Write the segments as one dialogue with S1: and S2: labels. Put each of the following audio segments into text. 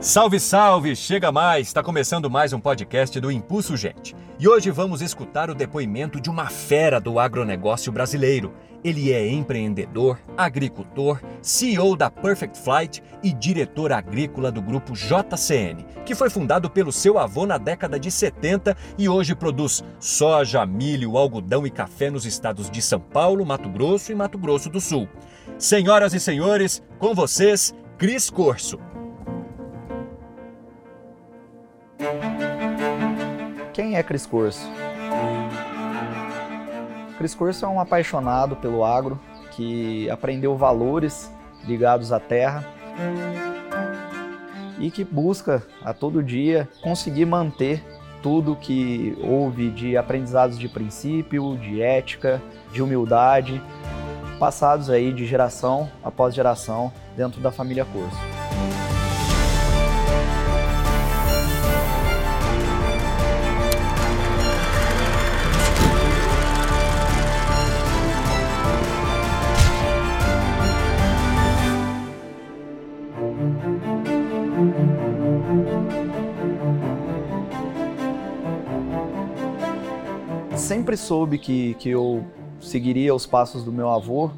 S1: Salve, salve! Chega mais! Está começando mais um podcast do Impulso Gente. E hoje vamos escutar o depoimento de uma fera do agronegócio brasileiro. Ele é empreendedor, agricultor, CEO da Perfect Flight e diretor agrícola do grupo JCN, que foi fundado pelo seu avô na década de 70 e hoje produz soja, milho, algodão e café nos estados de São Paulo, Mato Grosso e Mato Grosso do Sul. Senhoras e senhores, com vocês, Cris Corso.
S2: É Cris Corso? Cris Corso é um apaixonado pelo agro que aprendeu valores ligados à terra e que busca a todo dia conseguir manter tudo que houve de aprendizados de princípio, de ética, de humildade, passados aí de geração após geração dentro da família Corso. Sempre soube que, que eu seguiria os passos do meu avô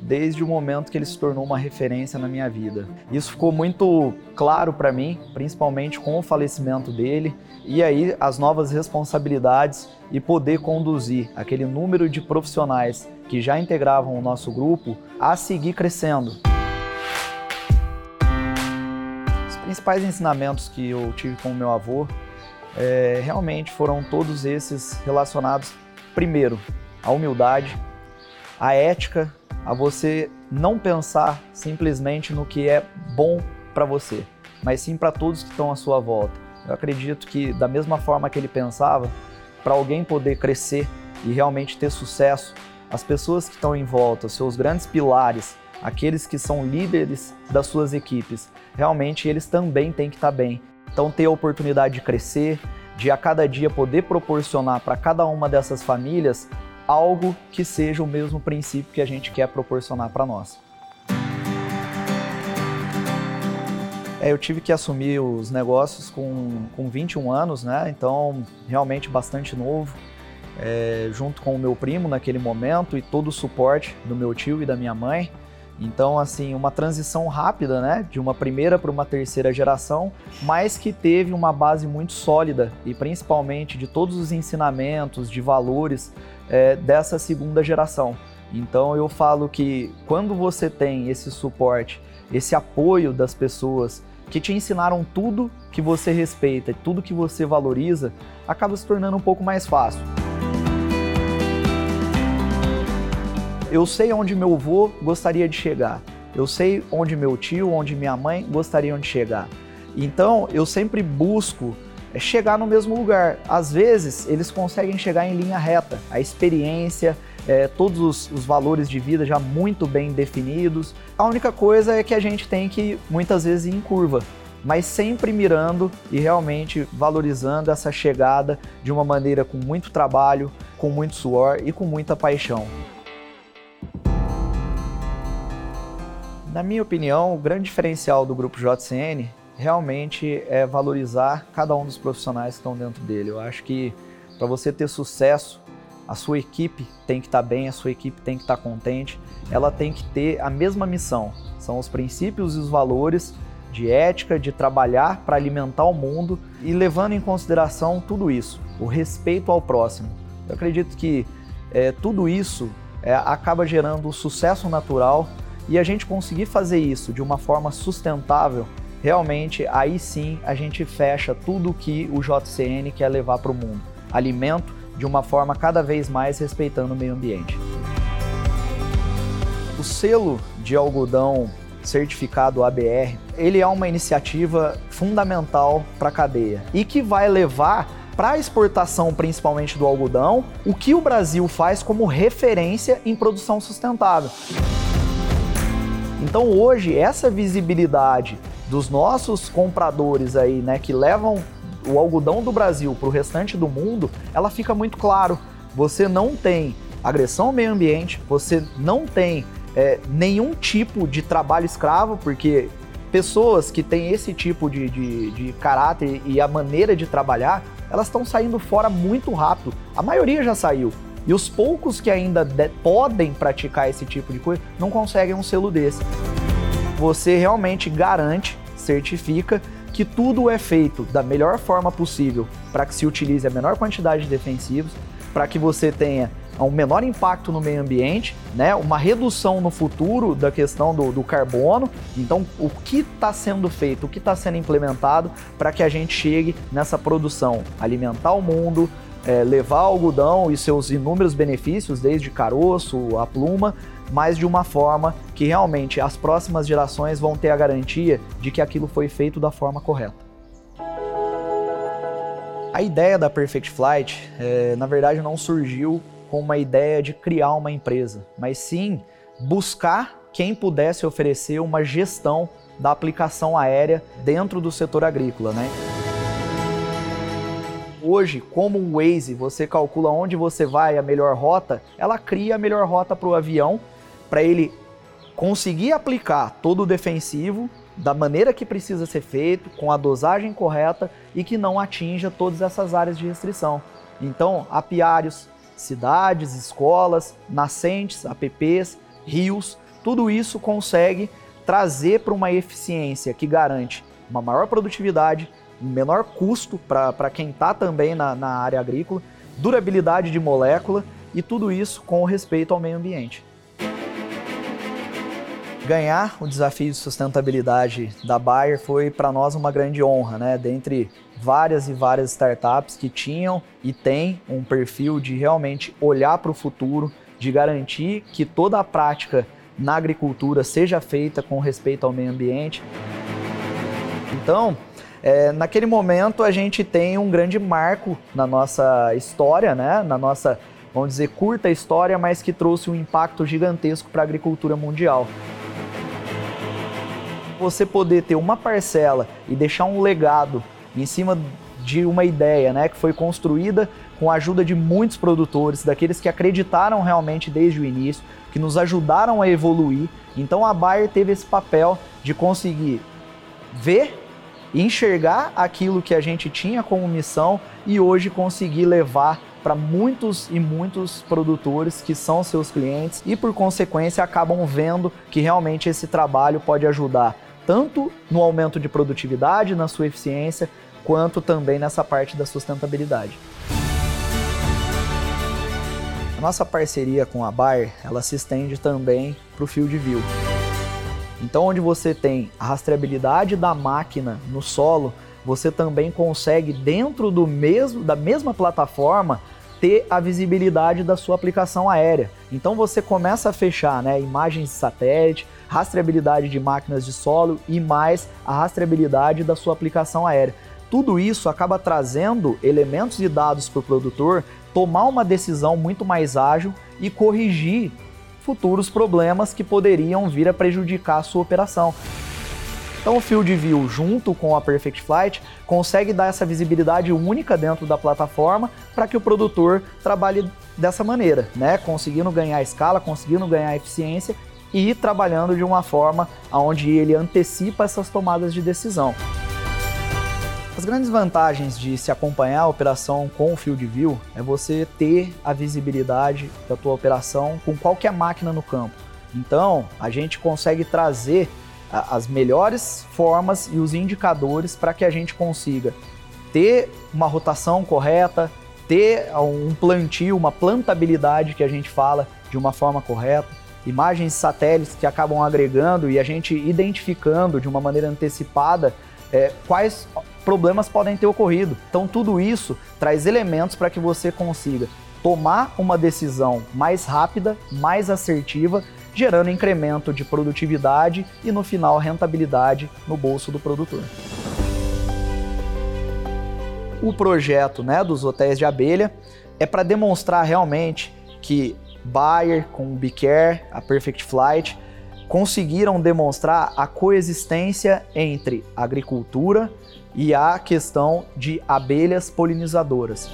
S2: desde o momento que ele se tornou uma referência na minha vida. Isso ficou muito claro para mim, principalmente com o falecimento dele e aí as novas responsabilidades e poder conduzir aquele número de profissionais que já integravam o nosso grupo a seguir crescendo. Os principais ensinamentos que eu tive com o meu avô é, realmente foram todos esses relacionados, primeiro, à humildade, à ética, a você não pensar simplesmente no que é bom para você, mas sim para todos que estão à sua volta. Eu acredito que, da mesma forma que ele pensava, para alguém poder crescer e realmente ter sucesso, as pessoas que estão em volta, seus grandes pilares, aqueles que são líderes das suas equipes, realmente eles também têm que estar tá bem. Então, ter a oportunidade de crescer, de a cada dia poder proporcionar para cada uma dessas famílias algo que seja o mesmo princípio que a gente quer proporcionar para nós. É, eu tive que assumir os negócios com, com 21 anos, né? Então, realmente bastante novo, é, junto com o meu primo naquele momento e todo o suporte do meu tio e da minha mãe. Então, assim, uma transição rápida, né, de uma primeira para uma terceira geração, mas que teve uma base muito sólida e principalmente de todos os ensinamentos, de valores é, dessa segunda geração. Então, eu falo que quando você tem esse suporte, esse apoio das pessoas que te ensinaram tudo que você respeita, tudo que você valoriza, acaba se tornando um pouco mais fácil. Eu sei onde meu avô gostaria de chegar. Eu sei onde meu tio, onde minha mãe gostariam de chegar. Então, eu sempre busco é, chegar no mesmo lugar. Às vezes, eles conseguem chegar em linha reta. A experiência, é, todos os, os, valores de vida já muito bem definidos. A única coisa é que a gente tem que muitas vezes ir em curva, mas sempre mirando e realmente valorizando essa chegada de uma maneira com muito trabalho, com muito suor e com muita paixão. Na minha opinião, o grande diferencial do grupo JCN realmente é valorizar cada um dos profissionais que estão dentro dele. Eu acho que para você ter sucesso, a sua equipe tem que estar tá bem, a sua equipe tem que estar tá contente, ela tem que ter a mesma missão. São os princípios e os valores de ética, de trabalhar para alimentar o mundo e levando em consideração tudo isso, o respeito ao próximo. Eu acredito que é, tudo isso é, acaba gerando sucesso natural e a gente conseguir fazer isso de uma forma sustentável, realmente aí sim a gente fecha tudo que o JCN quer levar para o mundo. Alimento de uma forma cada vez mais respeitando o meio ambiente. O selo de algodão certificado ABR, ele é uma iniciativa fundamental para a cadeia e que vai levar para a exportação principalmente do algodão, o que o Brasil faz como referência em produção sustentável. Então hoje essa visibilidade dos nossos compradores aí, né, que levam o algodão do Brasil para o restante do mundo, ela fica muito claro. Você não tem agressão ao meio ambiente, você não tem é, nenhum tipo de trabalho escravo, porque pessoas que têm esse tipo de, de, de caráter e a maneira de trabalhar, elas estão saindo fora muito rápido. A maioria já saiu. E os poucos que ainda de, podem praticar esse tipo de coisa não conseguem um selo desse. Você realmente garante, certifica que tudo é feito da melhor forma possível para que se utilize a menor quantidade de defensivos, para que você tenha um menor impacto no meio ambiente, né? uma redução no futuro da questão do, do carbono. Então, o que está sendo feito, o que está sendo implementado para que a gente chegue nessa produção, alimentar o mundo, é, levar o algodão e seus inúmeros benefícios, desde caroço, a pluma, mas de uma forma que realmente as próximas gerações vão ter a garantia de que aquilo foi feito da forma correta. A ideia da Perfect Flight, é, na verdade, não surgiu com uma ideia de criar uma empresa, mas sim buscar quem pudesse oferecer uma gestão da aplicação aérea dentro do setor agrícola, né? Hoje, como um Waze, você calcula onde você vai, a melhor rota, ela cria a melhor rota para o avião, para ele conseguir aplicar todo o defensivo da maneira que precisa ser feito, com a dosagem correta e que não atinja todas essas áreas de restrição. Então, apiários, cidades, escolas, nascentes, APPs, rios, tudo isso consegue trazer para uma eficiência que garante uma maior produtividade, menor custo para quem está também na, na área agrícola, durabilidade de molécula e tudo isso com respeito ao meio ambiente. Ganhar o desafio de sustentabilidade da Bayer foi para nós uma grande honra, né? Dentre várias e várias startups que tinham e têm um perfil de realmente olhar para o futuro, de garantir que toda a prática na agricultura seja feita com respeito ao meio ambiente. Então, é, naquele momento a gente tem um grande marco na nossa história, né? Na nossa, vamos dizer, curta história, mas que trouxe um impacto gigantesco para a agricultura mundial você poder ter uma parcela e deixar um legado em cima de uma ideia, né, que foi construída com a ajuda de muitos produtores, daqueles que acreditaram realmente desde o início, que nos ajudaram a evoluir. Então a Bayer teve esse papel de conseguir ver enxergar aquilo que a gente tinha como missão e hoje conseguir levar para muitos e muitos produtores que são seus clientes e por consequência acabam vendo que realmente esse trabalho pode ajudar tanto no aumento de produtividade, na sua eficiência, quanto também nessa parte da sustentabilidade. A nossa parceria com a Bayer, ela se estende também para o Field View. Então, onde você tem a rastreabilidade da máquina no solo, você também consegue dentro do mesmo da mesma plataforma ter a visibilidade da sua aplicação aérea. Então você começa a fechar né, imagens de satélite, rastreabilidade de máquinas de solo e mais a rastreabilidade da sua aplicação aérea. Tudo isso acaba trazendo elementos e dados para o produtor tomar uma decisão muito mais ágil e corrigir futuros problemas que poderiam vir a prejudicar a sua operação. Então o Field View, junto com a Perfect Flight, consegue dar essa visibilidade única dentro da plataforma para que o produtor trabalhe dessa maneira, né? Conseguindo ganhar escala, conseguindo ganhar eficiência e trabalhando de uma forma onde ele antecipa essas tomadas de decisão. As grandes vantagens de se acompanhar a operação com o Field View é você ter a visibilidade da tua operação com qualquer máquina no campo. Então, a gente consegue trazer as melhores formas e os indicadores para que a gente consiga ter uma rotação correta, ter um plantio, uma plantabilidade que a gente fala de uma forma correta, imagens satélites que acabam agregando e a gente identificando de uma maneira antecipada é, quais problemas podem ter ocorrido. Então, tudo isso traz elementos para que você consiga tomar uma decisão mais rápida, mais assertiva gerando incremento de produtividade e no final rentabilidade no bolso do produtor. O projeto né, dos hotéis de abelha é para demonstrar realmente que Bayer com o Bicare, a Perfect Flight, conseguiram demonstrar a coexistência entre agricultura e a questão de abelhas polinizadoras.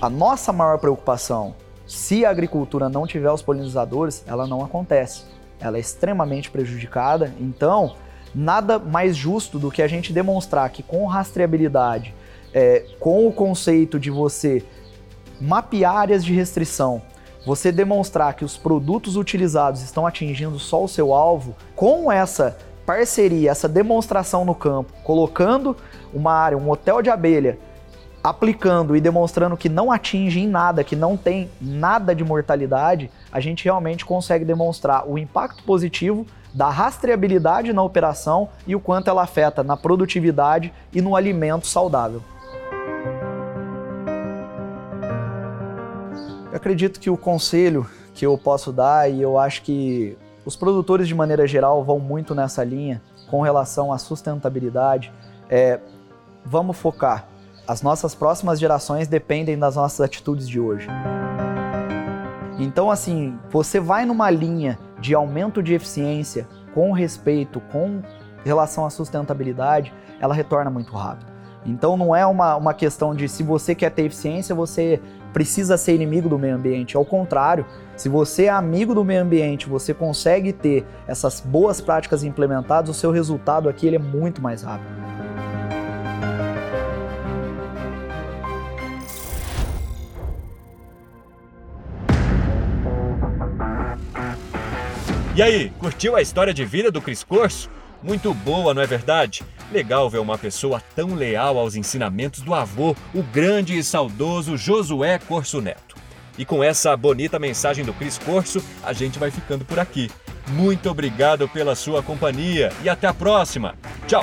S2: A nossa maior preocupação se a agricultura não tiver os polinizadores, ela não acontece. Ela é extremamente prejudicada. Então, nada mais justo do que a gente demonstrar que com rastreabilidade, é, com o conceito de você mapear áreas de restrição, você demonstrar que os produtos utilizados estão atingindo só o seu alvo, com essa parceria, essa demonstração no campo, colocando uma área, um hotel de abelha, aplicando e demonstrando que não atinge em nada, que não tem nada de mortalidade, a gente realmente consegue demonstrar o impacto positivo da rastreabilidade na operação e o quanto ela afeta na produtividade e no alimento saudável. Eu acredito que o conselho que eu posso dar, e eu acho que os produtores de maneira geral vão muito nessa linha com relação à sustentabilidade, é vamos focar. As nossas próximas gerações dependem das nossas atitudes de hoje. Então, assim, você vai numa linha de aumento de eficiência com respeito, com relação à sustentabilidade, ela retorna muito rápido. Então não é uma, uma questão de se você quer ter eficiência, você precisa ser inimigo do meio ambiente. Ao contrário, se você é amigo do meio ambiente, você consegue ter essas boas práticas implementadas, o seu resultado aqui ele é muito mais rápido.
S1: E aí, curtiu a história de vida do Cris Corso? Muito boa, não é verdade? Legal ver uma pessoa tão leal aos ensinamentos do avô, o grande e saudoso Josué Corso Neto. E com essa bonita mensagem do Cris Corso, a gente vai ficando por aqui. Muito obrigado pela sua companhia e até a próxima. Tchau!